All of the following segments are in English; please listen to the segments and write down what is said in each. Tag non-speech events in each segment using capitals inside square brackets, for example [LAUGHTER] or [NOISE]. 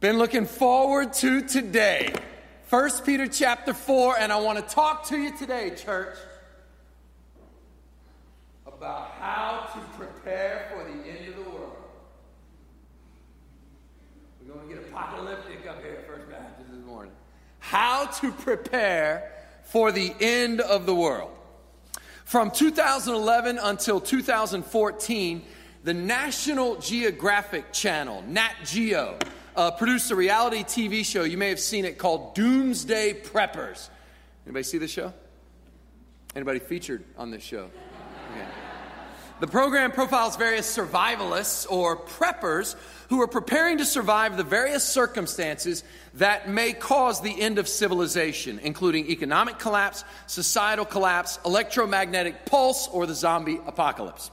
Been looking forward to today. 1 Peter chapter 4, and I want to talk to you today, church, about how to prepare for the end of the world. We're going to get apocalyptic up here at First Baptist this morning. How to prepare for the end of the world. From 2011 until 2014, the National Geographic Channel, Nat Geo, uh, produced a reality TV show. You may have seen it called Doomsday Preppers. Anybody see the show? Anybody featured on this show? Okay. The program profiles various survivalists or preppers who are preparing to survive the various circumstances that may cause the end of civilization, including economic collapse, societal collapse, electromagnetic pulse, or the zombie apocalypse.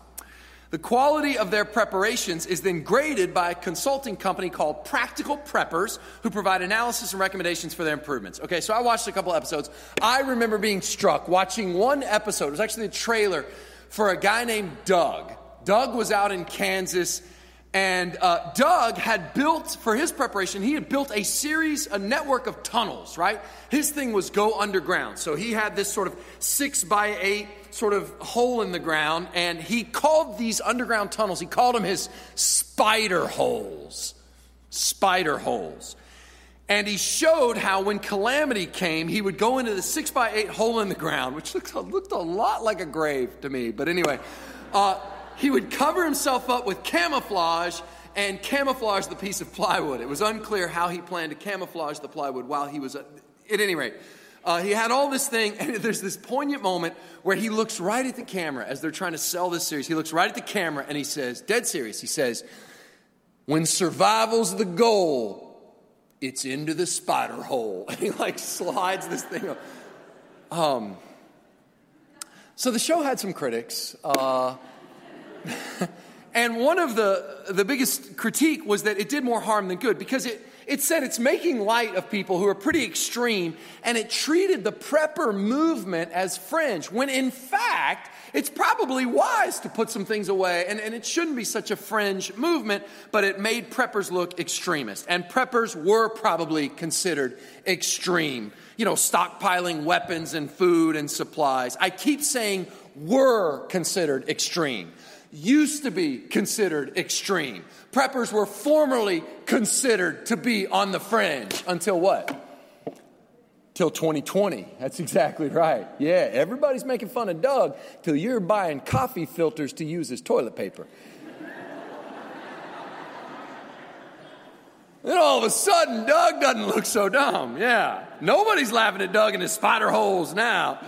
The quality of their preparations is then graded by a consulting company called Practical Preppers, who provide analysis and recommendations for their improvements. Okay, so I watched a couple episodes. I remember being struck watching one episode. It was actually a trailer for a guy named Doug. Doug was out in Kansas and uh, Doug had built, for his preparation, he had built a series, a network of tunnels, right? His thing was go underground. So he had this sort of six by eight sort of hole in the ground, and he called these underground tunnels, he called them his spider holes. Spider holes. And he showed how when calamity came, he would go into the six by eight hole in the ground, which looked, looked a lot like a grave to me. But anyway, uh, he would cover himself up with camouflage and camouflage the piece of plywood. It was unclear how he planned to camouflage the plywood while he was, at any rate. Uh, he had all this thing, [LAUGHS] and there's this poignant moment where he looks right at the camera as they're trying to sell this series. He looks right at the camera and he says, dead serious, he says, When survival's the goal, it's into the spider hole. [LAUGHS] And he like slides this thing up. Um, so the show had some critics. Uh, [LAUGHS] and one of the, the biggest critique was that it did more harm than good because it, it said it's making light of people who are pretty extreme and it treated the prepper movement as fringe when in fact it's probably wise to put some things away and, and it shouldn't be such a fringe movement but it made preppers look extremist and preppers were probably considered extreme. You know stockpiling weapons and food and supplies. I keep saying were considered extreme used to be considered extreme. Preppers were formerly considered to be on the fringe until what? Till 2020. That's exactly right. Yeah, everybody's making fun of Doug till you're buying coffee filters to use as toilet paper. then all of a sudden, Doug doesn't look so dumb. Yeah. Nobody's laughing at Doug and his spider holes now.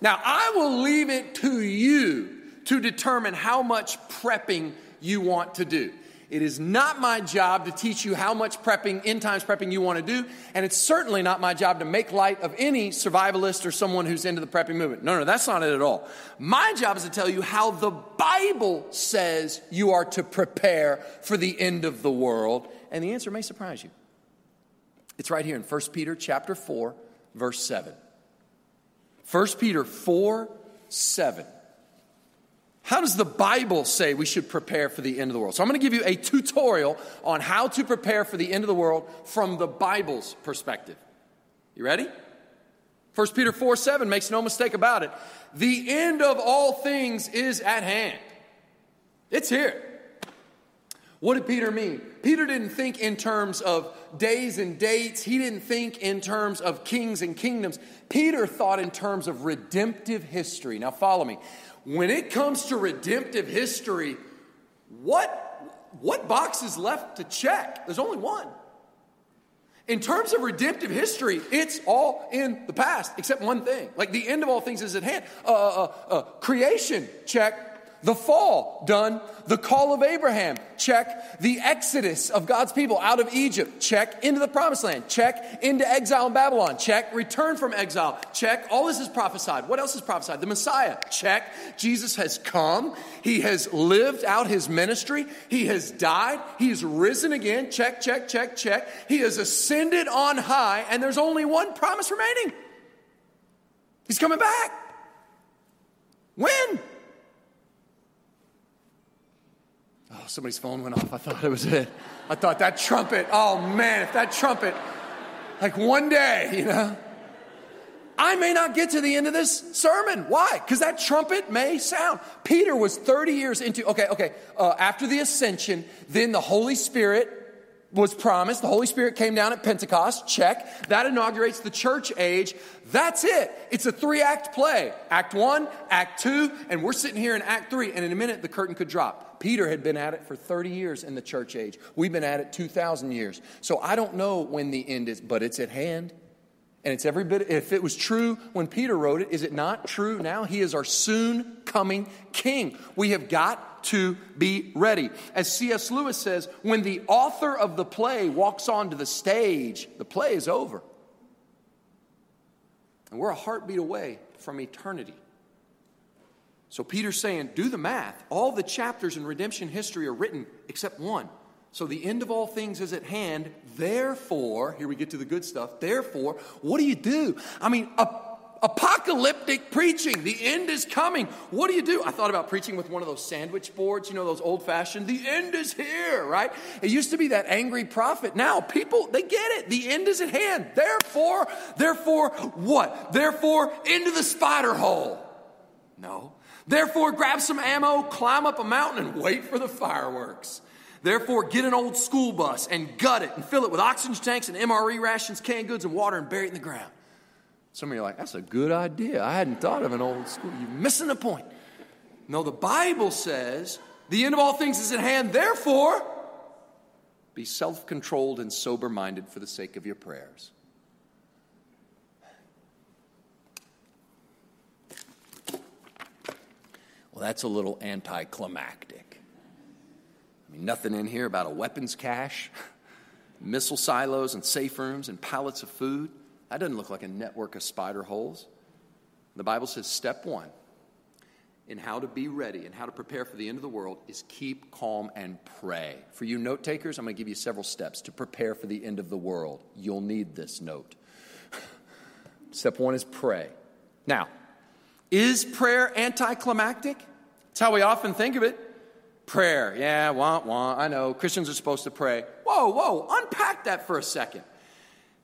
Now, I will leave it to you to determine how much prepping you want to do. It is not my job to teach you how much prepping, end times prepping you want to do, and it's certainly not my job to make light of any survivalist or someone who's into the prepping movement. No, no, that's not it at all. My job is to tell you how the Bible says you are to prepare for the end of the world, and the answer may surprise you. It's right here in 1 Peter chapter 4, verse 7. 1 Peter 4, 7. How does the Bible say we should prepare for the end of the world? So I'm going to give you a tutorial on how to prepare for the end of the world from the Bible's perspective. You ready? 1 Peter 4 7 makes no mistake about it. The end of all things is at hand. It's here. What did Peter mean? Peter didn't think in terms of days and dates. He didn't think in terms of kings and kingdoms. Peter thought in terms of redemptive history. Now, follow me when it comes to redemptive history, what, what box is left to check? There's only one. In terms of redemptive history, it's all in the past, except one thing. Like the end of all things is at hand. Uh, uh, uh, creation, check. The fall, done. The call of Abraham, check. The exodus of God's people out of Egypt, check. Into the promised land, check. Into exile in Babylon, check. Return from exile, check. All this is prophesied. What else is prophesied? The Messiah, check. Jesus has come. He has lived out his ministry. He has died. He risen again, check, check, check, check. He has ascended on high, and there's only one promise remaining. He's coming back. When? Somebody's phone went off. I thought it was it. I thought that trumpet, oh man, if that trumpet, like one day, you know, I may not get to the end of this sermon. Why? Because that trumpet may sound. Peter was 30 years into, okay, okay, uh, after the ascension, then the Holy Spirit was promised. The Holy Spirit came down at Pentecost. Check. That inaugurates the church age. That's it. It's a three act play Act one, Act two, and we're sitting here in Act three, and in a minute the curtain could drop. Peter had been at it for 30 years in the church age. We've been at it 2,000 years. So I don't know when the end is, but it's at hand. And it's every bit, if it was true when Peter wrote it, is it not true now? He is our soon coming king. We have got to be ready. As C.S. Lewis says, when the author of the play walks onto the stage, the play is over. And we're a heartbeat away from eternity. So Peter's saying, do the math. All the chapters in redemption history are written except one. So the end of all things is at hand. Therefore, here we get to the good stuff. Therefore, what do you do? I mean, apocalyptic preaching. The end is coming. What do you do? I thought about preaching with one of those sandwich boards, you know, those old fashioned. The end is here, right? It used to be that angry prophet. Now, people, they get it. The end is at hand. Therefore, therefore, what? Therefore, into the spider hole. No. Therefore, grab some ammo, climb up a mountain, and wait for the fireworks. Therefore, get an old school bus and gut it and fill it with oxygen tanks and MRE rations, canned goods, and water and bury it in the ground. Some of you are like, that's a good idea. I hadn't thought of an old school. You're missing the point. No, the Bible says the end of all things is at hand. Therefore, be self controlled and sober minded for the sake of your prayers. Well, that's a little anticlimactic I mean, nothing in here about a weapons cache, [LAUGHS] missile silos and safe rooms and pallets of food. That doesn't look like a network of spider holes. The Bible says step one in how to be ready and how to prepare for the end of the world is keep calm and pray. For you note takers, I'm going to give you several steps to prepare for the end of the world. You'll need this note. [LAUGHS] Step one is pray. Now, is prayer anticlimactic? It's how we often think of it. Prayer, yeah, want, want. I know Christians are supposed to pray. Whoa, whoa, unpack that for a second.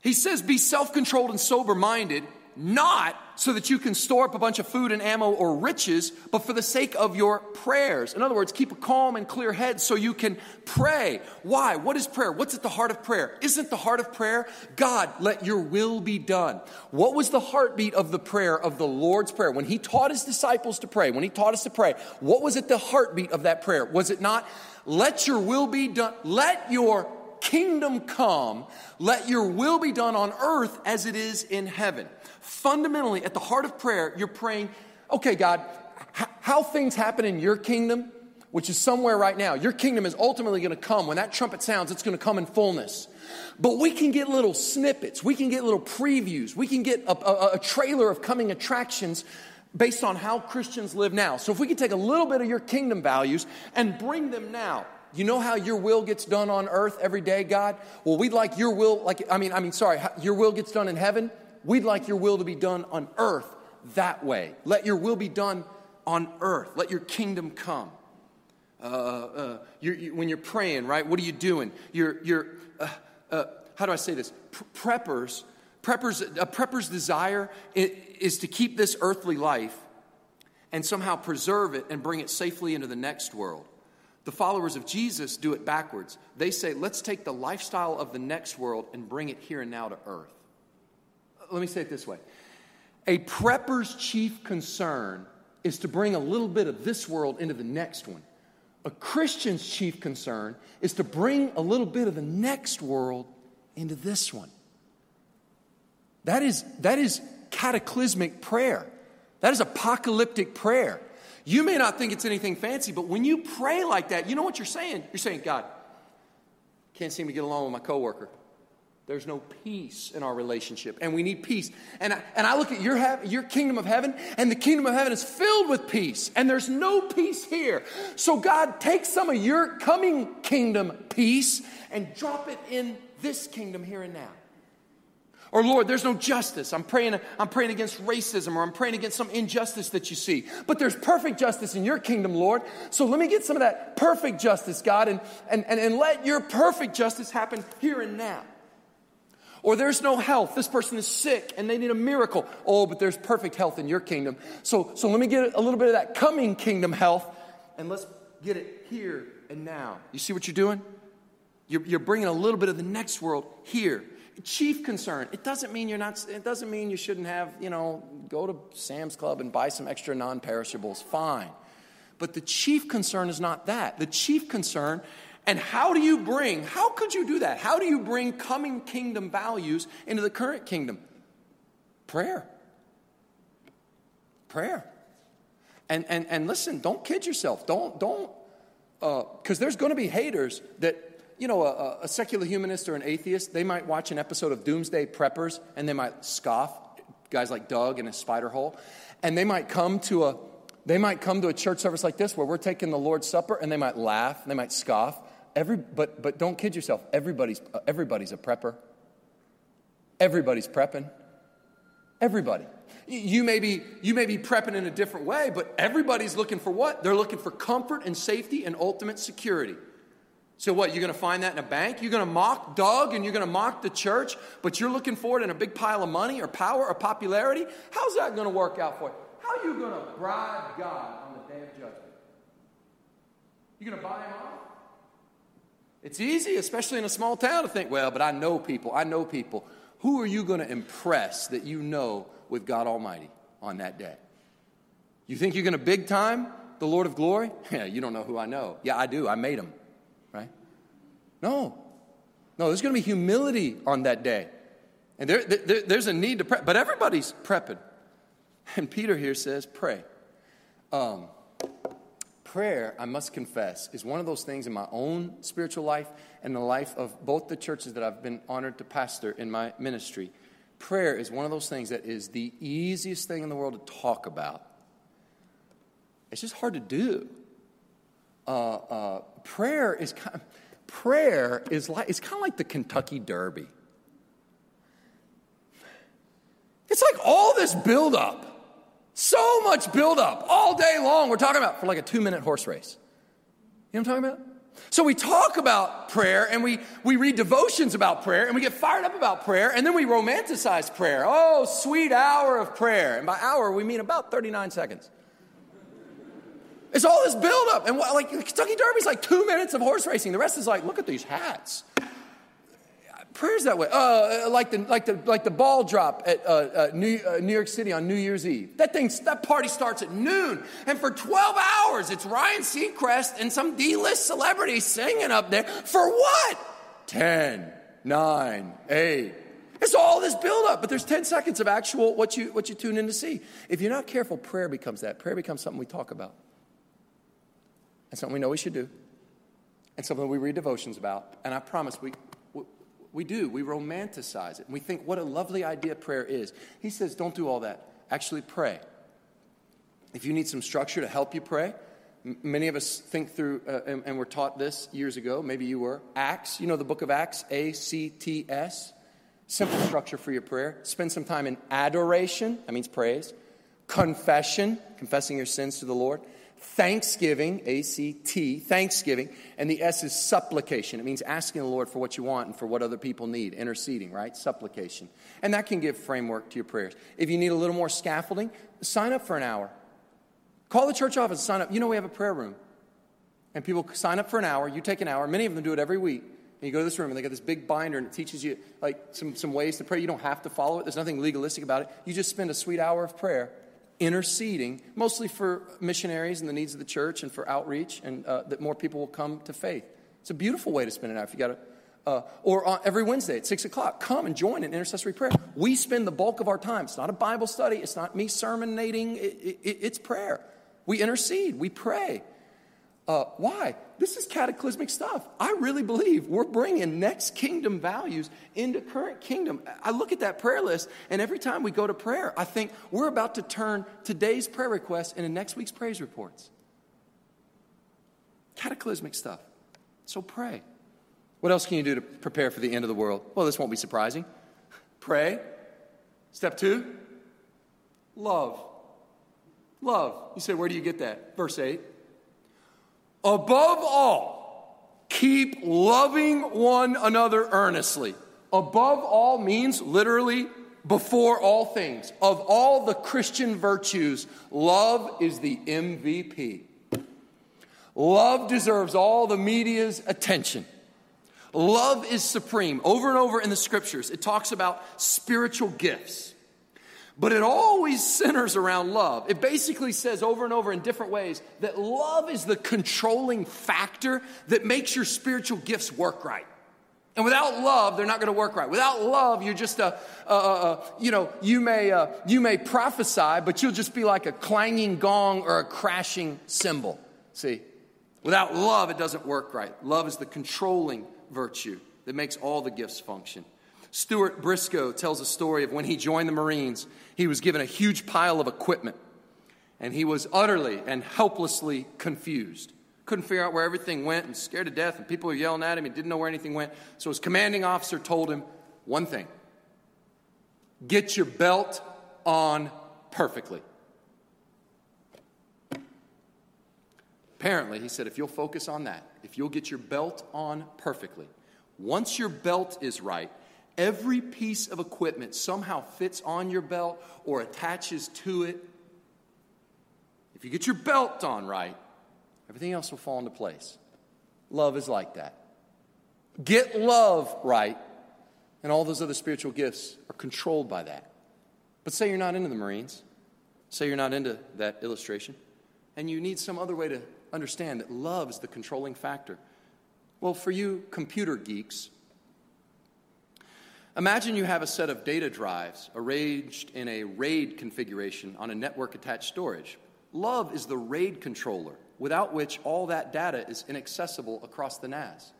He says, be self controlled and sober minded not so that you can store up a bunch of food and ammo or riches, but for the sake of your prayers. In other words, keep a calm and clear head so you can pray. Why? What is prayer? What's at the heart of prayer? Isn't the heart of prayer, God, let your will be done? What was the heartbeat of the prayer of the Lord's Prayer? When he taught his disciples to pray, when he taught us to pray, what was at the heartbeat of that prayer? Was it not, let your will be done, let your kingdom come, let your will be done on earth as it is in heaven. Fundamentally, at the heart of prayer, you're praying, okay, God, h- how things happen in your kingdom, which is somewhere right now, your kingdom is ultimately going to come. When that trumpet sounds, it's going to come in fullness. But we can get little snippets, we can get little previews, we can get a, a, a trailer of coming attractions based on how Christians live now. So if we could take a little bit of your kingdom values and bring them now, you know how your will gets done on earth every day, God? Well, we'd like your will, like, I mean, I mean, sorry, your will gets done in heaven. We'd like your will to be done on earth that way. Let your will be done on earth. Let your kingdom come. Uh, uh, you're, you, when you're praying, right? What are you doing? You're, you're uh, uh how do I say this? preppers, preppers, a prepper's desire is to keep this earthly life and somehow preserve it and bring it safely into the next world. The followers of Jesus do it backwards. They say, let's take the lifestyle of the next world and bring it here and now to earth. Let me say it this way A prepper's chief concern is to bring a little bit of this world into the next one. A Christian's chief concern is to bring a little bit of the next world into this one. That is, that is cataclysmic prayer. That is apocalyptic prayer. You may not think it's anything fancy, but when you pray like that, you know what you're saying? You're saying, God, can't seem to get along with my coworker. There's no peace in our relationship, and we need peace. And I, and I look at your, your kingdom of heaven, and the kingdom of heaven is filled with peace, and there's no peace here. So, God, take some of your coming kingdom peace and drop it in this kingdom here and now. Or Lord, there's no justice. I'm praying, I'm praying against racism or I'm praying against some injustice that you see. But there's perfect justice in your kingdom, Lord. So let me get some of that perfect justice, God, and, and, and, and let your perfect justice happen here and now. Or there's no health. This person is sick and they need a miracle. Oh, but there's perfect health in your kingdom. So, so let me get a little bit of that coming kingdom health and let's get it here and now. You see what you're doing? You're, you're bringing a little bit of the next world here chief concern. It doesn't mean you're not, it doesn't mean you shouldn't have, you know, go to Sam's Club and buy some extra non perishables. Fine. But the chief concern is not that. The chief concern, and how do you bring, how could you do that? How do you bring coming kingdom values into the current kingdom? Prayer. Prayer. And, and, and listen, don't kid yourself. Don't, don't, because uh, there's going to be haters that you know, a, a, secular humanist or an atheist, they might watch an episode of Doomsday Preppers and they might scoff, guys like Doug in a spider hole, and they might come to a they might come to a church service like this where we're taking the Lord's Supper and they might laugh, and they might scoff. Every, but, but don't kid yourself, everybody's, uh, everybody's a prepper. Everybody's prepping. Everybody. You may, be, you may be prepping in a different way, but everybody's looking for what? They're looking for comfort and safety and ultimate security. So, what, you're going to find that in a bank? You're going to mock Doug and you're going to mock the church, but you're looking for it in a big pile of money or power or popularity? How's that going to work out for you? How are you going to bribe God on the day of judgment? You going to buy him off? It's easy, especially in a small town, to think, well, but I know people. I know people. Who are you going to impress that you know with God Almighty on that day? You think you're going to big time the Lord of glory? [LAUGHS] Yeah, you don't know who I know. Yeah, I do. I made him? No. No, there's going to be humility on that day. And there, there, there's a need to pray, but everybody's prepping. And Peter here says, pray. Um, prayer, I must confess, is one of those things in my own spiritual life and the life of both the churches that I've been honored to pastor in my ministry. Prayer is one of those things that is the easiest thing in the world to talk about. It's just hard to do. Uh, uh, prayer is kind of, prayer is like it's kind of like the Kentucky Derby. It's like all this buildup, so much buildup all day long. We're talking about for like a two minute horse race. You know what I'm talking about? So we talk about prayer and we, we read devotions about prayer and we get fired up about prayer and then we romanticize prayer. Oh, sweet hour of prayer. And by hour, we mean about 39 seconds. It's all this buildup. And what, like Kentucky Derby's like two minutes of horse racing. The rest is like, look at these hats. Prayer's that way. Uh, like, the, like, the, like the ball drop at uh, uh, New, uh, New York City on New Year's Eve. That thing, that party starts at noon. And for 12 hours, it's Ryan Seacrest and some D-list celebrity singing up there. For what? 10, 9, 8, it's all this buildup, but there's 10 seconds of actual what you, what you tune in to see. If you're not careful, prayer becomes that. Prayer becomes something we talk about and something we know we should do, and something we read devotions about. And I promise we, we, do. We romanticize it. And we think what a lovely idea prayer is. He says, don't do all that. Actually, pray. If you need some structure to help you pray, many of us think through, uh, and, and were taught this years ago. Maybe you were. Acts, you know the book of Acts, A C T S. Simple structure for your prayer. Spend some time in adoration, that means praise, confession, confessing your sins to the Lord, Thanksgiving, A C T, thanksgiving, and the S is supplication. It means asking the Lord for what you want and for what other people need, interceding, right? Supplication. And that can give framework to your prayers. If you need a little more scaffolding, sign up for an hour. Call the church office, sign up. You know, we have a prayer room. And people sign up for an hour, you take an hour. Many of them do it every week. And you go to this room and they got this big binder and it teaches you like some, some ways to pray. You don't have to follow it. There's nothing legalistic about it. You just spend a sweet hour of prayer interceding, mostly for missionaries and the needs of the church and for outreach, and uh, that more people will come to faith. It's a beautiful way to spend an hour. If you got to, uh, or every Wednesday at six o'clock, come and join in intercessory prayer. We spend the bulk of our time. It's not a Bible study. It's not me sermonating. It, it, it's prayer. We intercede. We pray. Uh, why? This is cataclysmic stuff. I really believe we're bringing next kingdom values into current kingdom. I look at that prayer list, and every time we go to prayer, I think we're about to turn today's prayer requests into next week's praise reports. Cataclysmic stuff. So pray. What else can you do to prepare for the end of the world? Well, this won't be surprising. Pray. Step two, love. Love. You say, where do you get that? Verse 8. Above all, keep loving one another earnestly. Above all means literally before all things. Of all the Christian virtues, love is the MVP. Love deserves all the media's attention. Love is supreme. Over and over in the scriptures, it talks about spiritual gifts. But it always centers around love. It basically says over and over in different ways that love is the controlling factor that makes your spiritual gifts work right. And without love, they're not going to work right. Without love, you're just a, a, a, you know, you may, uh, you may prophesy, but you'll just be like a clanging gong or a crashing cymbal. See? Without love, it doesn't work right. Love is the controlling virtue that makes all the gifts function. Stuart Briscoe tells a story of when he joined the Marines, he was given a huge pile of equipment, and he was utterly and helplessly confused. Couldn't figure out where everything went and scared to death, and people were yelling at him. He didn't know where anything went. So his commanding officer told him one thing get your belt on perfectly. Apparently, he said, if you'll focus on that, if you'll get your belt on perfectly, once your belt is right, every piece of equipment somehow fits on your belt or attaches to it. If you get your belt on right, everything else will fall into place. Love is like that. Get love right, and all those other spiritual gifts are controlled by that. But say you're not into the Marines, say you're not into that illustration, and you need some other way to understand that love is the controlling factor. Well, for you computer geeks, imagine you have a set of data drives arranged in a RAID configuration on a network attached storage. Love is the RAID controller, without which all that data is inaccessible across the NAS.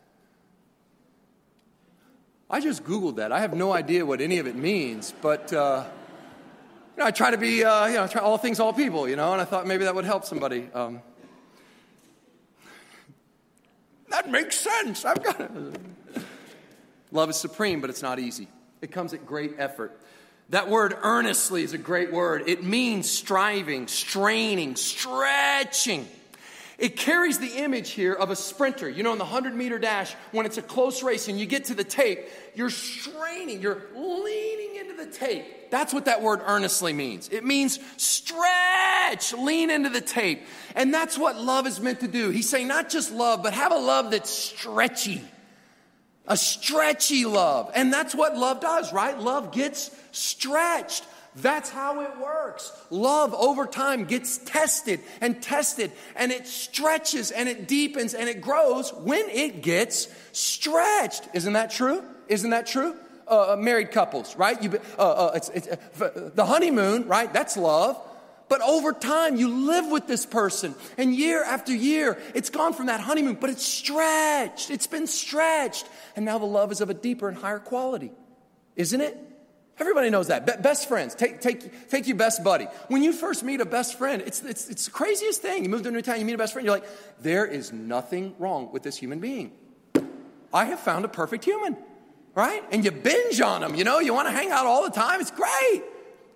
I just Googled that. I have no idea what any of it means, but uh, you know, I try to be, uh, you know, try all things, all people, you know, and I thought maybe that would help somebody. Um, that makes sense. I've got it. Love is supreme, but it's not easy. It comes at great effort. That word earnestly is a great word. It means striving, straining, stretching. It carries the image here of a sprinter. You know, in the 100 meter dash, when it's a close race and you get to the tape, you're straining, you're leaning into the tape. That's what that word earnestly means. It means stretch, lean into the tape. And that's what love is meant to do. He's saying not just love, but have a love that's stretchy. A stretchy love. And that's what love does, right? Love gets stretched. That's how it works. Love over time gets tested and tested, and it stretches and it deepens and it grows when it gets stretched. Isn't that true? Isn't that true? Uh, uh, married couples, right? You, uh, uh, it's, it's, uh, the honeymoon, right? That's love. But over time, you live with this person, and year after year, it's gone from that honeymoon, but it's stretched. It's been stretched. And now the love is of a deeper and higher quality, isn't it? Everybody knows that. Be- best friends, take, take, take your best buddy. When you first meet a best friend, it's, it's, it's the craziest thing. You move to a new town, you meet a best friend, you're like, there is nothing wrong with this human being. I have found a perfect human right? And you binge on them, you know, you want to hang out all the time. It's great.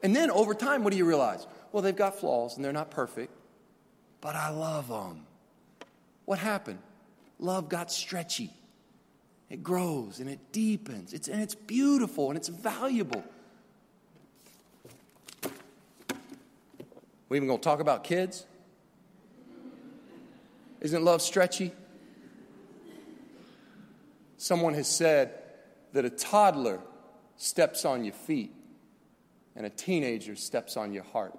And then over time, what do you realize? Well, they've got flaws and they're not perfect, but I love them. What happened? Love got stretchy. It grows and it deepens. It's, and it's beautiful and it's valuable. We even gonna talk about kids? Isn't love stretchy? Someone has said that a toddler steps on your feet and a teenager steps on your heart.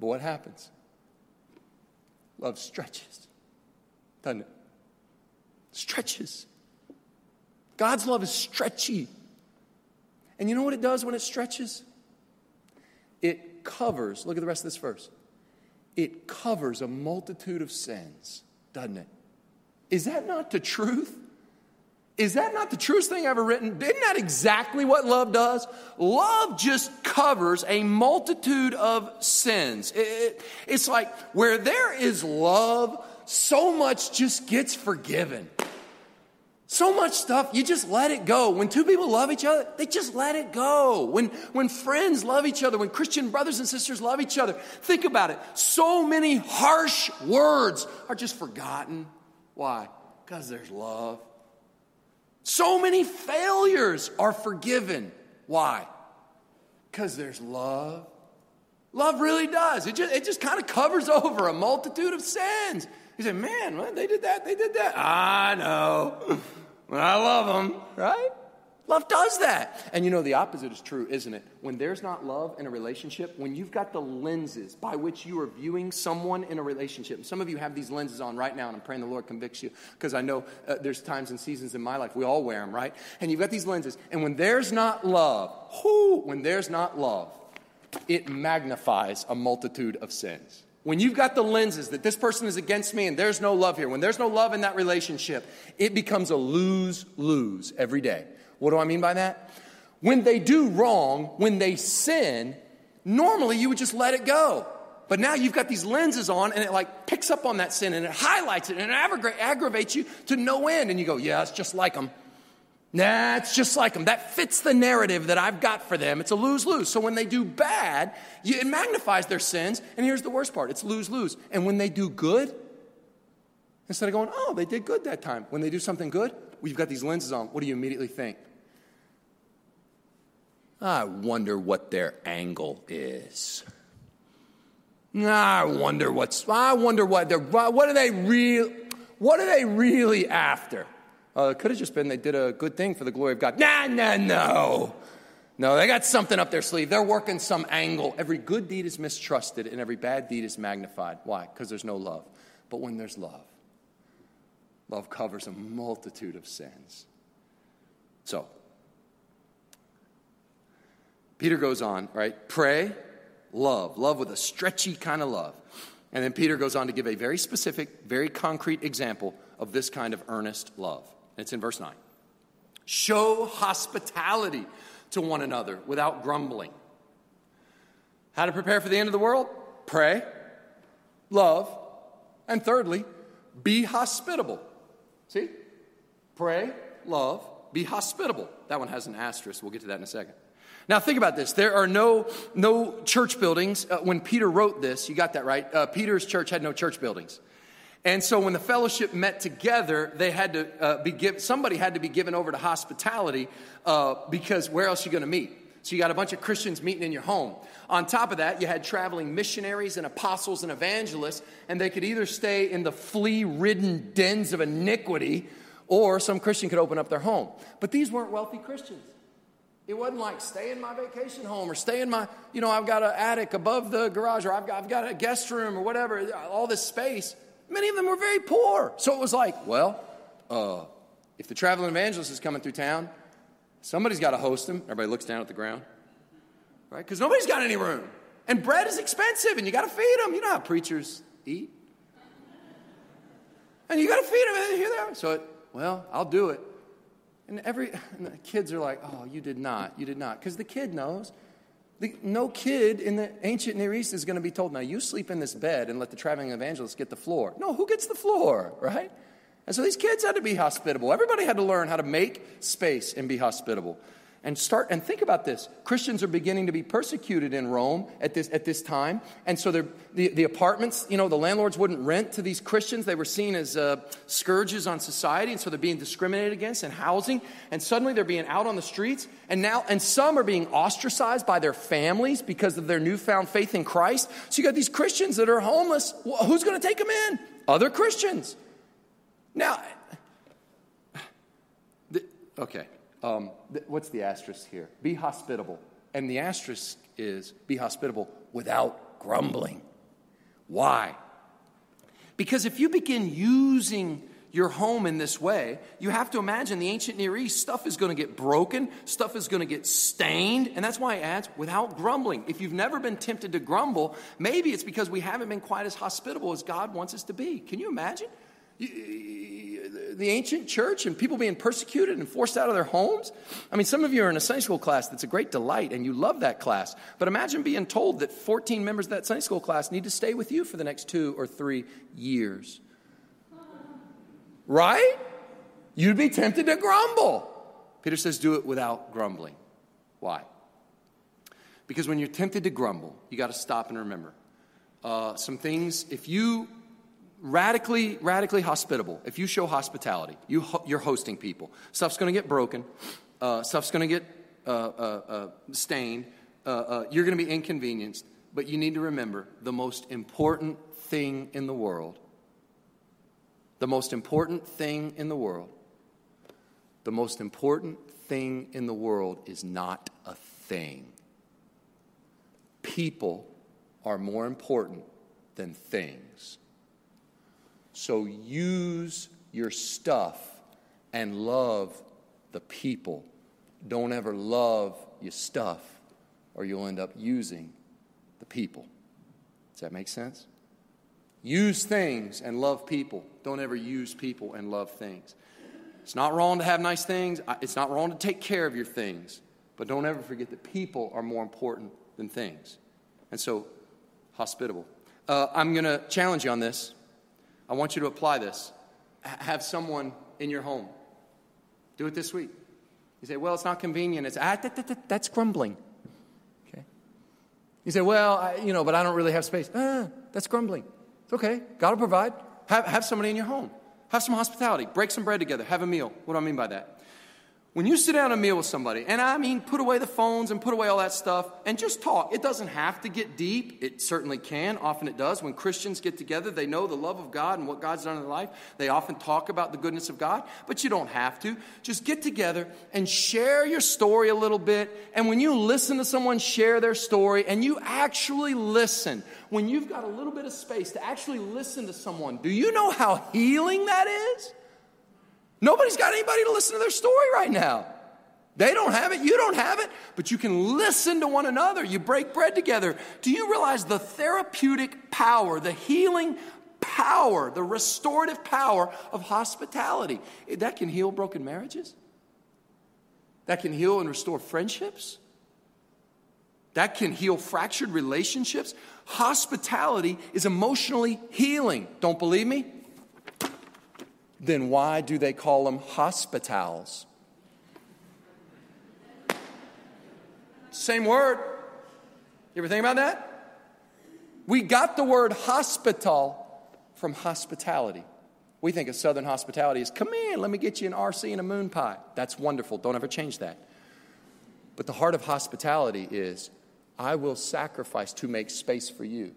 But what happens? Love stretches, doesn't it? Stretches. God's love is stretchy. And you know what it does when it stretches? It covers, look at the rest of this verse. It covers a multitude of sins, doesn't it? Is that not the truth? Is that not the truest thing ever written? Isn't that exactly what love does? Love just covers a multitude of sins. It, it, it's like where there is love, so much just gets forgiven. So much stuff, you just let it go. When two people love each other, they just let it go. When, when friends love each other, when Christian brothers and sisters love each other, think about it. So many harsh words are just forgotten. Why? Because there's love. So many failures are forgiven. Why? Because there's love. Love really does. It just, it just kind of covers [LAUGHS] over a multitude of sins. You say, man, well, they did that, they did that. I know. [LAUGHS] I love them, right? Love does that. And you know, the opposite is true, isn't it? When there's not love in a relationship, when you've got the lenses by which you are viewing someone in a relationship, some of you have these lenses on right now, and I'm praying the Lord convicts you because I know uh, there's times and seasons in my life, we all wear them, right? And you've got these lenses, and when there's not love, whoo, when there's not love, it magnifies a multitude of sins. When you've got the lenses that this person is against me and there's no love here, when there's no love in that relationship, it becomes a lose lose every day. What do I mean by that? When they do wrong, when they sin, normally you would just let it go. But now you've got these lenses on and it like picks up on that sin and it highlights it and it aggravates you to no end. And you go, yeah, it's just like them. Nah, it's just like them. That fits the narrative that I've got for them. It's a lose lose. So when they do bad, it magnifies their sins. And here's the worst part it's lose lose. And when they do good, instead of going, oh, they did good that time, when they do something good, we've got these lenses on. What do you immediately think? I wonder what their angle is. I wonder what's. I wonder what they're. What are they real? What are they really after? Uh, it could have just been they did a good thing for the glory of God. Nah, nah, no. No, they got something up their sleeve. They're working some angle. Every good deed is mistrusted and every bad deed is magnified. Why? Because there's no love. But when there's love, love covers a multitude of sins. So, Peter goes on, right? Pray, love, love with a stretchy kind of love. And then Peter goes on to give a very specific, very concrete example of this kind of earnest love. It's in verse 9. Show hospitality to one another without grumbling. How to prepare for the end of the world? Pray, love, and thirdly, be hospitable. See? Pray, love, be hospitable. That one has an asterisk. We'll get to that in a second. Now, think about this. There are no, no church buildings. Uh, when Peter wrote this, you got that right. Uh, Peter's church had no church buildings. And so when the fellowship met together, they had to uh, be give, somebody had to be given over to hospitality uh, because where else are you going to meet? So you got a bunch of Christians meeting in your home. On top of that, you had traveling missionaries and apostles and evangelists, and they could either stay in the flea ridden dens of iniquity or some Christian could open up their home. But these weren't wealthy Christians. It wasn't like stay in my vacation home or stay in my, you know, I've got an attic above the garage or I've got, I've got a guest room or whatever, all this space. Many of them were very poor. So it was like, well, uh, if the traveling evangelist is coming through town, somebody's got to host him. Everybody looks down at the ground, right? Because nobody's got any room. And bread is expensive and you got to feed them. You know how preachers eat. And you got to feed them. And here they are. So, it, well, I'll do it. And every [LAUGHS] and the kids are like, oh, you did not. You did not. Because the kid knows. The, no kid in the ancient Near East is going to be told, now you sleep in this bed and let the traveling evangelist get the floor. No, who gets the floor, right? And so these kids had to be hospitable. Everybody had to learn how to make space and be hospitable and start and think about this. Christians are beginning to be persecuted in rome at this, at this time. And so the, the apartments you know the landlords wouldn't rent to these christians. They were seen as uh, scourges on society and so they're being discriminated against in housing. And suddenly they're being out on the streets. And now and some are being ostracized by their families because of their newfound faith in christ. So you got these christians that are homeless. Who's going to take them in? Other christians. Now the, okay um, th- what's the asterisk here? Be hospitable. And the asterisk is be hospitable without grumbling. Why? Because if you begin using your home in this way, you have to imagine the ancient Near East, stuff is going to get broken, stuff is going to get stained, and that's why it adds without grumbling. If you've never been tempted to grumble, maybe it's because we haven't been quite as hospitable as God wants us to be. Can you imagine? The ancient church and people being persecuted and forced out of their homes? I mean, some of you are in a Sunday school class that's a great delight and you love that class. But imagine being told that 14 members of that Sunday school class need to stay with you for the next two or three years. Right? You'd be tempted to grumble. Peter says, do it without grumbling. Why? Because when you're tempted to grumble, you got to stop and remember uh, some things. If you radically, radically hospitable, if you show hospitality, you ho- you're hosting people, stuff's going to get broken, uh, stuff's going to get uh, uh, uh stained, uh, you're going to be inconvenienced. But you need to remember the most important thing in the world, the most important thing in the world, the most important thing in the world is not a thing. People are more important than things. So use your stuff and love the people. Don't ever love your stuff, or you'll end up using the people. Does that make sense? Use things and love people. Don't ever use people and love things. It's not wrong to have nice things, it's not wrong to take care of your things, but don't ever forget that people are more important than things. And so, hospitable. Uh, I'm going to challenge you on this. I want you to apply this. H- have someone in your home. Do it this week. You say, well, it's not convenient. It's, ah, that, that, that, that's grumbling. Okay. You say, well, I, you know, but I don't really have space. Ah, that's grumbling. It's okay. God will provide. Have, have somebody in your home. Have some hospitality. Break some bread together. Have a meal. What do I mean by that? When you sit down a meal with somebody, and I mean put away the phones and put away all that stuff and just talk. It doesn't have to get deep. It certainly can. Often it does. When Christians get together, they know the love of God and what God's done in their life. They often talk about the goodness of God, but you don't have to. Just get together and share your story a little bit. And when you listen to someone share their story and you actually listen, when you've got a little bit of space to actually listen to someone, do you know how healing that is? Nobody's got anybody to listen to their story right now. They don't have it, you don't have it, but you can listen to one another. You break bread together. Do you realize the therapeutic power, the healing power, the restorative power of hospitality? That can heal broken marriages, that can heal and restore friendships, that can heal fractured relationships. Hospitality is emotionally healing. Don't believe me? Then why do they call them hospitals? Same word. You ever think about that? We got the word hospital from hospitality. We think of Southern hospitality as come in, let me get you an RC and a moon pie. That's wonderful. Don't ever change that. But the heart of hospitality is I will sacrifice to make space for you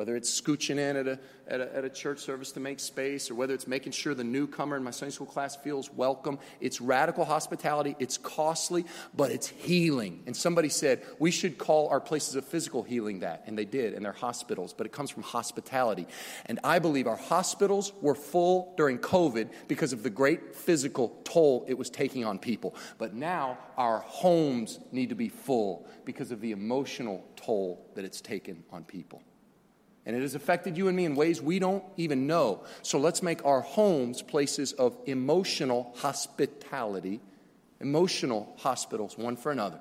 whether it's scooching in at a, at, a, at a, church service to make space, or whether it's making sure the newcomer in my Sunday school class feels welcome. It's radical hospitality. It's costly, but it's healing. And somebody said, we should call our places of physical healing that. And they did, and they're hospitals, but it comes from hospitality. And I believe our hospitals were full during COVID because of the great physical toll it was taking on people. But now our homes need to be full because of the emotional toll that it's taken on people. And it has affected you and me in ways we don't even know. So let's make our homes places of emotional hospitality, emotional hospitals, one for another.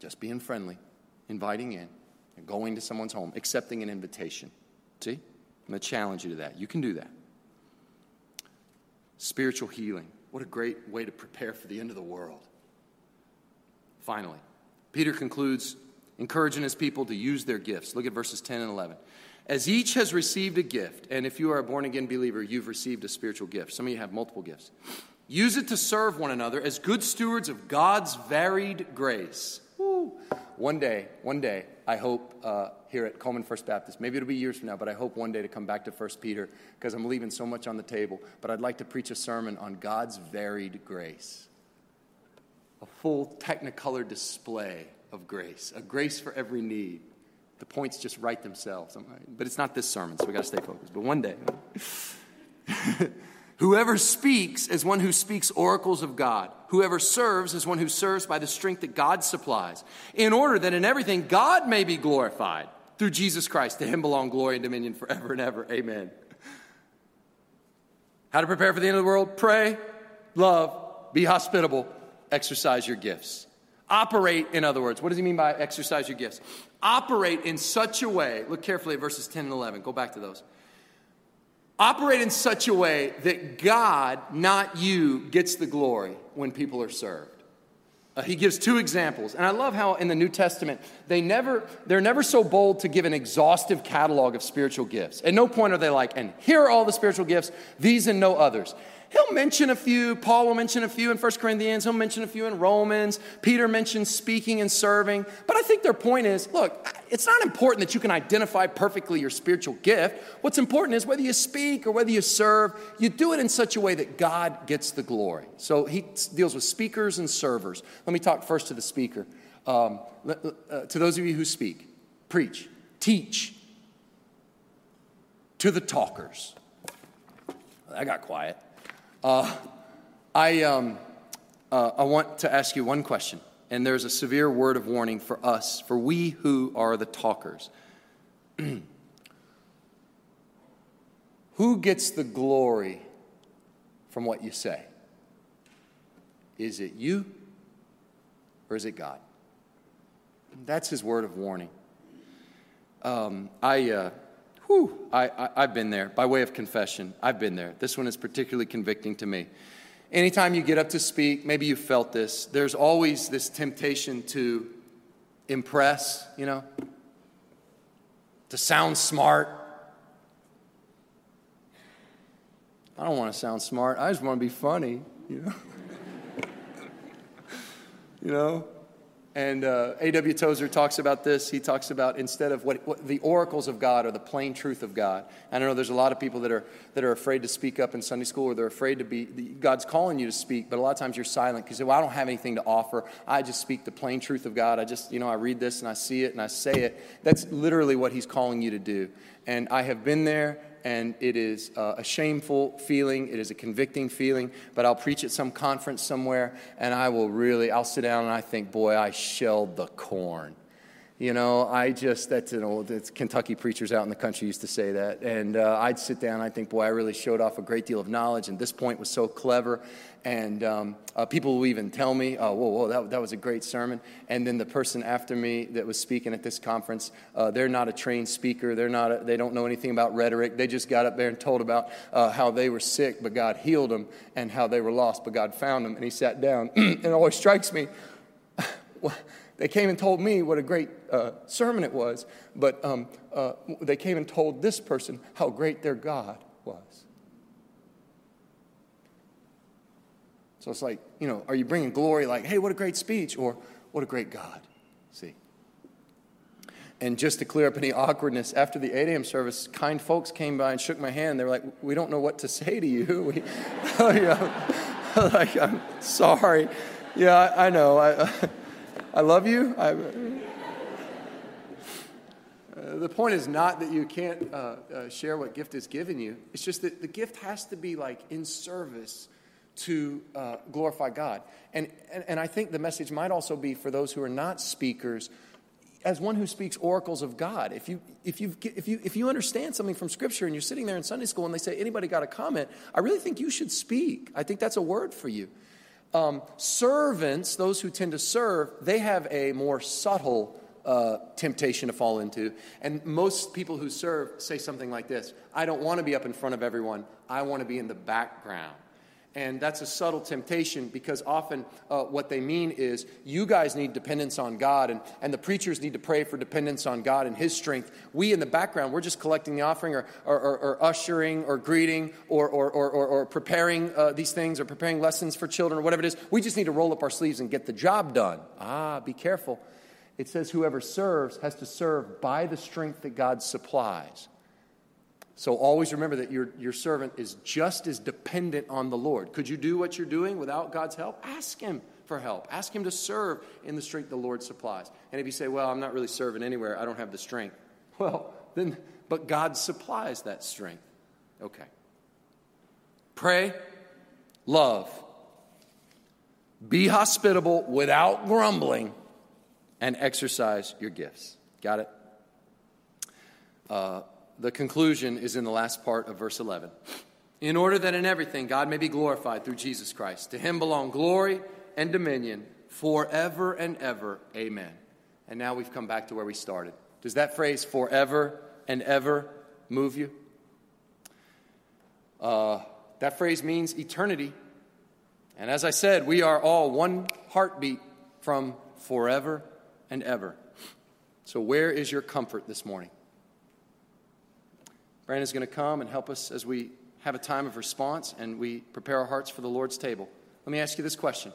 Just being friendly, inviting in, and going to someone's home, accepting an invitation. See? I'm going to challenge you to that. You can do that. Spiritual healing. What a great way to prepare for the end of the world. Finally, Peter concludes encouraging his people to use their gifts. Look at verses 10 and 11. As each has received a gift, and if you are a born again believer, you've received a spiritual gift. Some of you have multiple gifts. Use it to serve one another as good stewards of God's varied grace. Woo. One day, one day, I hope uh, here at Coleman First Baptist, maybe it'll be years from now, but I hope one day to come back to First Peter because I'm leaving so much on the table. But I'd like to preach a sermon on God's varied grace, a full technicolor display of grace, a grace for every need. The points just write themselves. But it's not this sermon, so we got to stay focused. But one day, [LAUGHS] whoever speaks is one who speaks oracles of God. Whoever serves is one who serves by the strength that God supplies, in order that in everything God may be glorified through Jesus Christ. To him belong glory and dominion forever and ever. Amen. How to prepare for the end of the world? Pray, love, be hospitable, exercise your gifts. Operate, in other words, what does he mean by exercise your gifts? Operate in such a way, look carefully at verses 10 and 11, go back to those. operate in such a way that God, not you, gets the glory when people are served. Uh, he gives two examples. And I love how in the New Testament, they never, they're never so bold to give an exhaustive catalog of spiritual gifts. At no point are they like, and here are all the spiritual gifts, these and no others. He'll mention a few. Paul will mention a few in 1 Corinthians. He'll mention a few in Romans. Peter mentions speaking and serving. But I think their point is look, it's not important that you can identify perfectly your spiritual gift. What's important is whether you speak or whether you serve, you do it in such a way that God gets the glory. So he deals with speakers and servers. Let me talk first to the speaker. Um, uh, to those of you who speak, preach, teach. To the talkers. I got quiet. Uh, I, um, uh, I want to ask you one question, and there's a severe word of warning for us, for we who are the talkers. [CLEARS THROAT] who gets the glory from what you say? Is it you or is it God? That's his word of warning. Um, I. Uh, Whew, I, have been there. By way of confession, I've been there. This one is particularly convicting to me. Anytime you get up to speak, maybe you felt this, there's always this temptation to impress, you know, to sound smart. I don't want to sound smart. I just want to be funny, you know. [LAUGHS] you know, and uh, A.W. Tozer talks about this. He talks about instead of what, what, the oracles of God or the plain truth of God. I know there's a lot of people that are, that are afraid to speak up in Sunday school or they're afraid to be, God's calling you to speak, but a lot of times you're silent because you say, well, I don't have anything to offer. I just speak the plain truth of God. I just, you know, I read this and I see it and I say it. That's literally what He's calling you to do. And I have been there and it is uh, a shameful feeling. It is a convicting feeling. But I'll preach at some conference somewhere, and I will really, I'll sit down and I think, boy, I shelled the corn. You know, I just, that's an old, it's Kentucky preachers out in the country used to say that. And uh, I'd sit down I think, boy, I really showed off a great deal of knowledge, and this point was so clever. And um, uh, people will even tell me, oh, whoa, whoa, that, that was a great sermon. And then the person after me that was speaking at this conference, uh, they're not a trained speaker. They're not a, they don't know anything about rhetoric. They just got up there and told about uh, how they were sick, but God healed them, and how they were lost, but God found them. And he sat down. [CLEARS THROAT] and it always strikes me. [LAUGHS] They came and told me what a great uh, sermon it was, but um, uh, they came and told this person how great their God was. So it's like, you know, are you bringing glory like, hey, what a great speech, or what a great God? See? And just to clear up any awkwardness, after the 8 a.m. service, kind folks came by and shook my hand. They were like, we don't know what to say to you. [LAUGHS] We, [LAUGHS] know, [LAUGHS] like, I'm sorry. Yeah, I, I know. I, I love you. I, the point is not that you can't uh, uh, share what gift is given you. It's just that the gift has to be like in service to uh, glorify God. And, and, and I think the message might also be for those who are not speakers, as one who speaks oracles of God. If you, if, you if, you, if you understand something from Scripture and you're sitting there in Sunday school and they say, anybody got a comment, I really think you should speak. I think that's a word for you. Um, servants, those who tend to serve, they have a more subtle uh, temptation to fall into. And most people who serve say something like this I don't want to be up in front of everyone, I want to be in the background. And that's a subtle temptation because often uh, what they mean is you guys need dependence on God, and, and the preachers need to pray for dependence on God and His strength. We in the background, we're just collecting the offering or, or, or, or ushering or greeting or, or, or, or preparing uh, these things or preparing lessons for children or whatever it is. We just need to roll up our sleeves and get the job done. Ah, be careful. It says, whoever serves has to serve by the strength that God supplies. So always remember that your, your servant is just as dependent on the Lord. Could you do what you're doing without God's help? Ask Him for help. Ask Him to serve in the strength the Lord supplies. And if you say, Well, I'm not really serving anywhere, I don't have the strength. [LAUGHS] Well, then, but God supplies that strength. Okay. Pray, love, be hospitable without grumbling, and exercise your gifts. Got it? Uh, the conclusion is in the last part of verse 11. In order that in everything God may be glorified through Jesus Christ. To him belong glory and dominion forever and ever. Amen. And now we've come back to where we started. Does that phrase forever and ever move you? Uh, that phrase means eternity. And as I said, we are all one heartbeat from forever and ever. So, where is your comfort this morning? Brandon's going to come and help us as we have a time of response and we prepare our hearts for the Lord's table. Let me ask you this question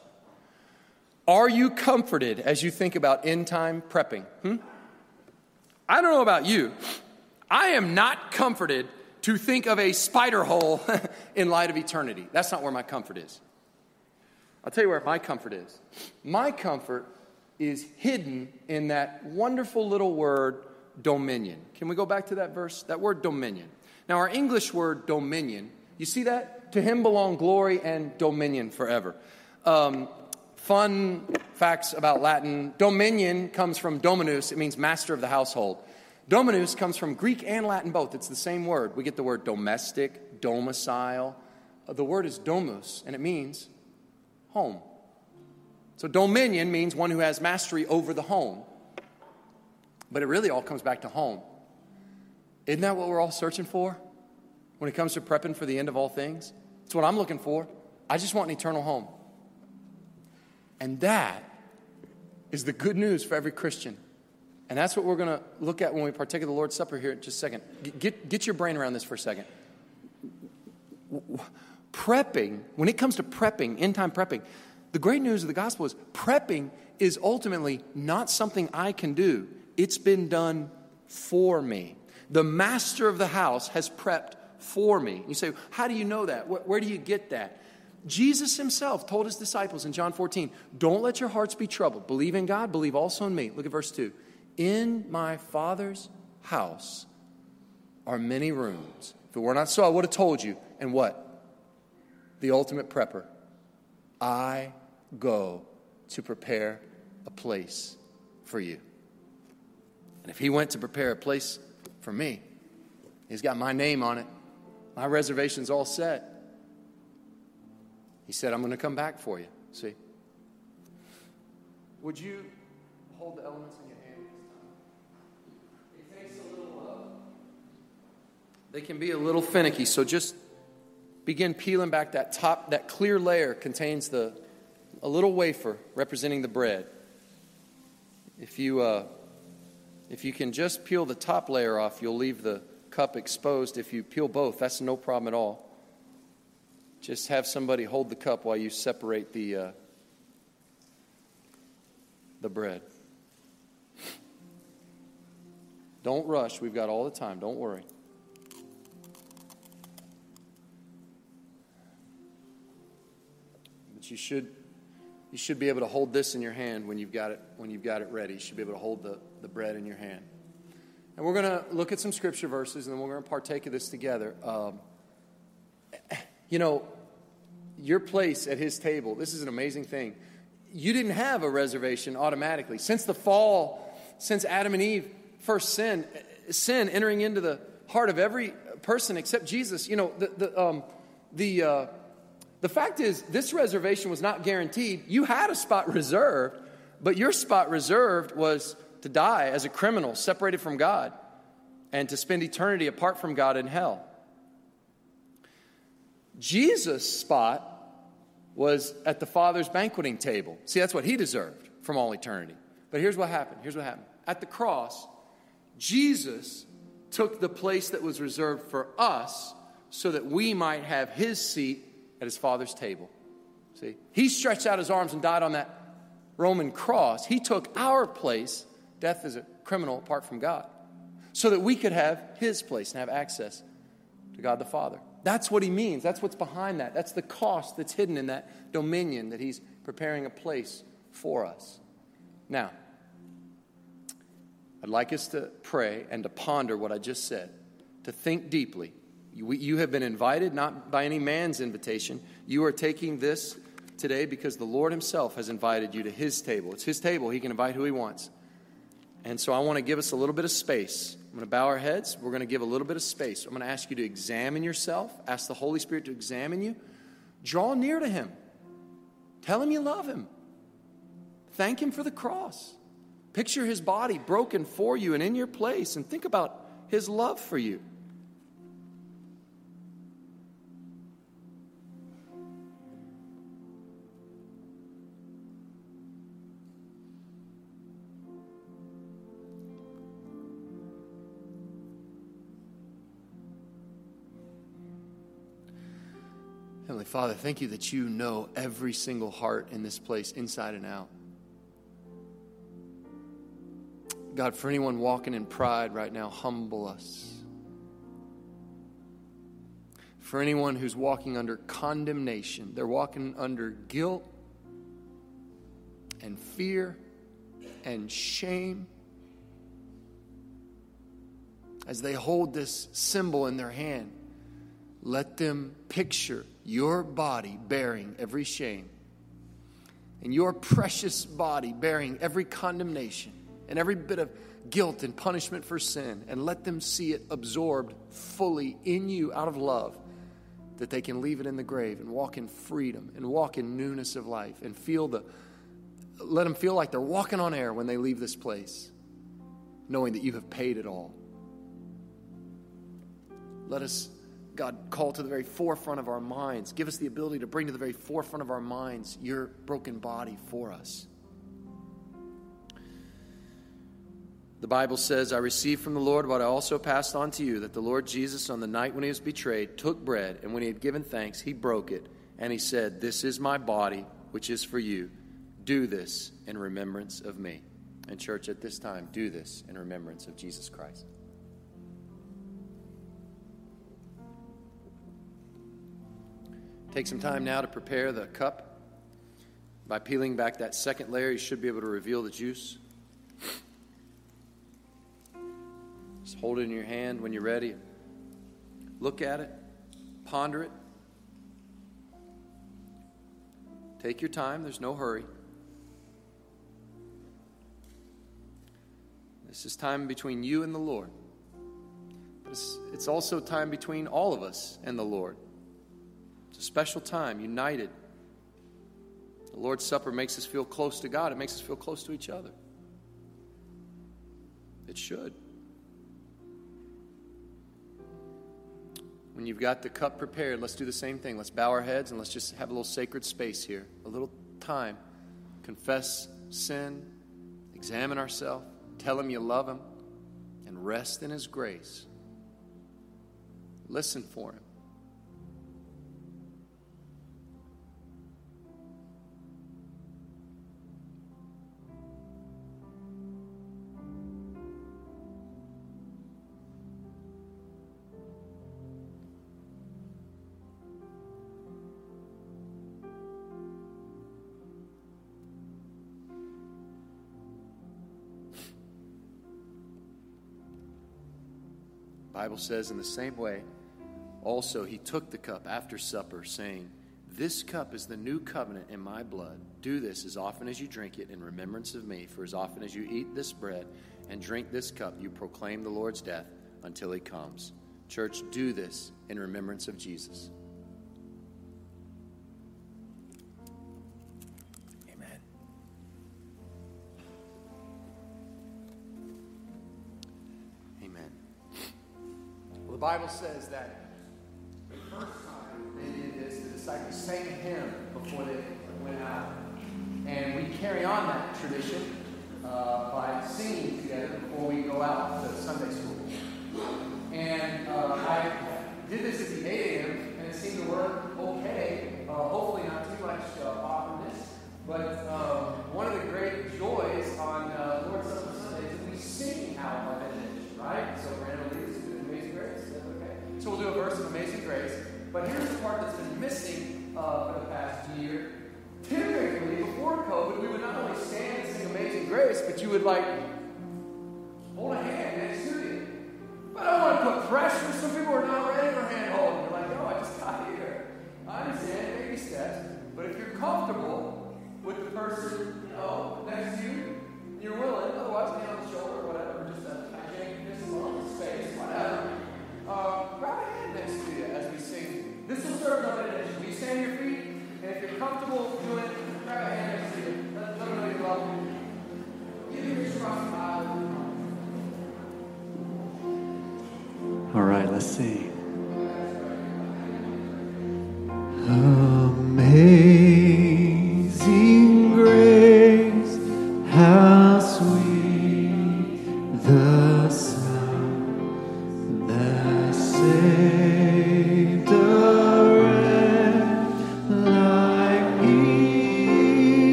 Are you comforted as you think about end time prepping? Hmm? I don't know about you. I am not comforted to think of a spider hole [LAUGHS] in light of eternity. That's not where my comfort is. I'll tell you where my comfort is. My comfort is hidden in that wonderful little word, dominion. Can we go back to that verse? That word, dominion. Now, our English word, dominion, you see that? To him belong glory and dominion forever. Um, fun facts about Latin dominion comes from dominus, it means master of the household. Dominus comes from Greek and Latin both. It's the same word. We get the word domestic, domicile. The word is domus, and it means home. So, dominion means one who has mastery over the home. But it really all comes back to home. Isn't that what we're all searching for when it comes to prepping for the end of all things? It's what I'm looking for. I just want an eternal home. And that is the good news for every Christian. And that's what we're going to look at when we partake of the Lord's Supper here in just a second. Get, get your brain around this for a second prepping, when it comes to prepping, end time prepping, the great news of the gospel is prepping is ultimately not something I can do, it's been done for me. The master of the house has prepped for me. You say, How do you know that? Where, where do you get that? Jesus himself told his disciples in John 14, Don't let your hearts be troubled. Believe in God, believe also in me. Look at verse 2. In my Father's house are many rooms. If it were not so, I would have told you. And what? the ultimate prepper. I go to prepare a place for you. And if he went to prepare a place for me, he's got my name on it. My reservation's all set. He said, I'm going to come back for you. See? Would you hold the elements in your hand this time? It takes a little, uh, they can be a little finicky, so just begin peeling back that top, that clear layer contains the, a little wafer representing the bread. If you, uh, if you can just peel the top layer off, you'll leave the cup exposed. If you peel both, that's no problem at all. Just have somebody hold the cup while you separate the, uh, the bread. Don't rush. We've got all the time. Don't worry. you should you should be able to hold this in your hand when you've got it when you've got it ready. You should be able to hold the, the bread in your hand. And we're going to look at some scripture verses, and then we're going to partake of this together. Um, you know, your place at his table. This is an amazing thing. You didn't have a reservation automatically since the fall, since Adam and Eve first sin, sin entering into the heart of every person except Jesus. You know, the the um, the uh, the fact is, this reservation was not guaranteed. You had a spot reserved, but your spot reserved was to die as a criminal, separated from God, and to spend eternity apart from God in hell. Jesus' spot was at the Father's banqueting table. See, that's what he deserved from all eternity. But here's what happened. Here's what happened. At the cross, Jesus took the place that was reserved for us so that we might have his seat at his father's table. See, he stretched out his arms and died on that Roman cross. He took our place, death is a criminal apart from God, so that we could have his place and have access to God the Father. That's what he means. That's what's behind that. That's the cost that's hidden in that dominion that he's preparing a place for us. Now, I'd like us to pray and to ponder what I just said, to think deeply you, you have been invited, not by any man's invitation. You are taking this today because the Lord Himself has invited you to His table. It's His table, He can invite who He wants. And so I want to give us a little bit of space. I'm going to bow our heads. We're going to give a little bit of space. I'm going to ask you to examine yourself, ask the Holy Spirit to examine you. Draw near to Him. Tell Him you love Him. Thank Him for the cross. Picture His body broken for you and in your place, and think about His love for you. Heavenly Father, thank you that you know every single heart in this place, inside and out. God, for anyone walking in pride right now, humble us. For anyone who's walking under condemnation, they're walking under guilt and fear and shame as they hold this symbol in their hand, let them picture your body bearing every shame and your precious body bearing every condemnation and every bit of guilt and punishment for sin, and let them see it absorbed fully in you out of love, that they can leave it in the grave and walk in freedom and walk in newness of life and feel the, let them feel like they're walking on air when they leave this place, knowing that you have paid it all. Let us, God, call to the very forefront of our minds. Give us the ability to bring to the very forefront of our minds your broken body for us. The Bible says, I received from the Lord what I also passed on to you that the Lord Jesus, on the night when he was betrayed, took bread, and when he had given thanks, he broke it, and he said, This is my body, which is for you. Do this in remembrance of me. And, church, at this time, do this in remembrance of Jesus Christ. Take some time now to prepare the cup. By peeling back that second layer, you should be able to reveal the juice. Just hold it in your hand when you're ready. Look at it, ponder it. Take your time, there's no hurry. This is time between you and the Lord. It's, also time between all of us and the Lord. It's a special time, united. The Lord's Supper makes us feel close to God, it makes us feel close to each other. It should. When you've got the cup prepared, let's do the same thing. Let's bow our heads and let's just have a little sacred space here, a little time. Confess sin, examine ourselves, tell Him you love Him, and rest in His grace. Listen for Him. Bible says in the same way, also he took the cup after supper, saying, This cup is the new covenant in my blood. Do this as often as you drink it in remembrance of me. For as often as you eat this bread and drink this cup, you proclaim the Lord's death until he comes. Church, do this in remembrance of Jesus. Bible says that the first time they did this, the disciples sang a hymn before they went out. And we carry on that tradition uh, by singing together before we go out to Sunday school. And uh, I did this at the 8 a.m. and it seemed to work okay. Uh, hopefully not too much uh, awkwardness. But um, one of the great joys on uh, Lord's Supper Sunday is we sing out our benediction, right? So randomly so we'll do a verse of Amazing Grace. But here's the part that's been missing uh, for the past year. Typically, before COVID, we would not only stand and sing Amazing Grace, but you would like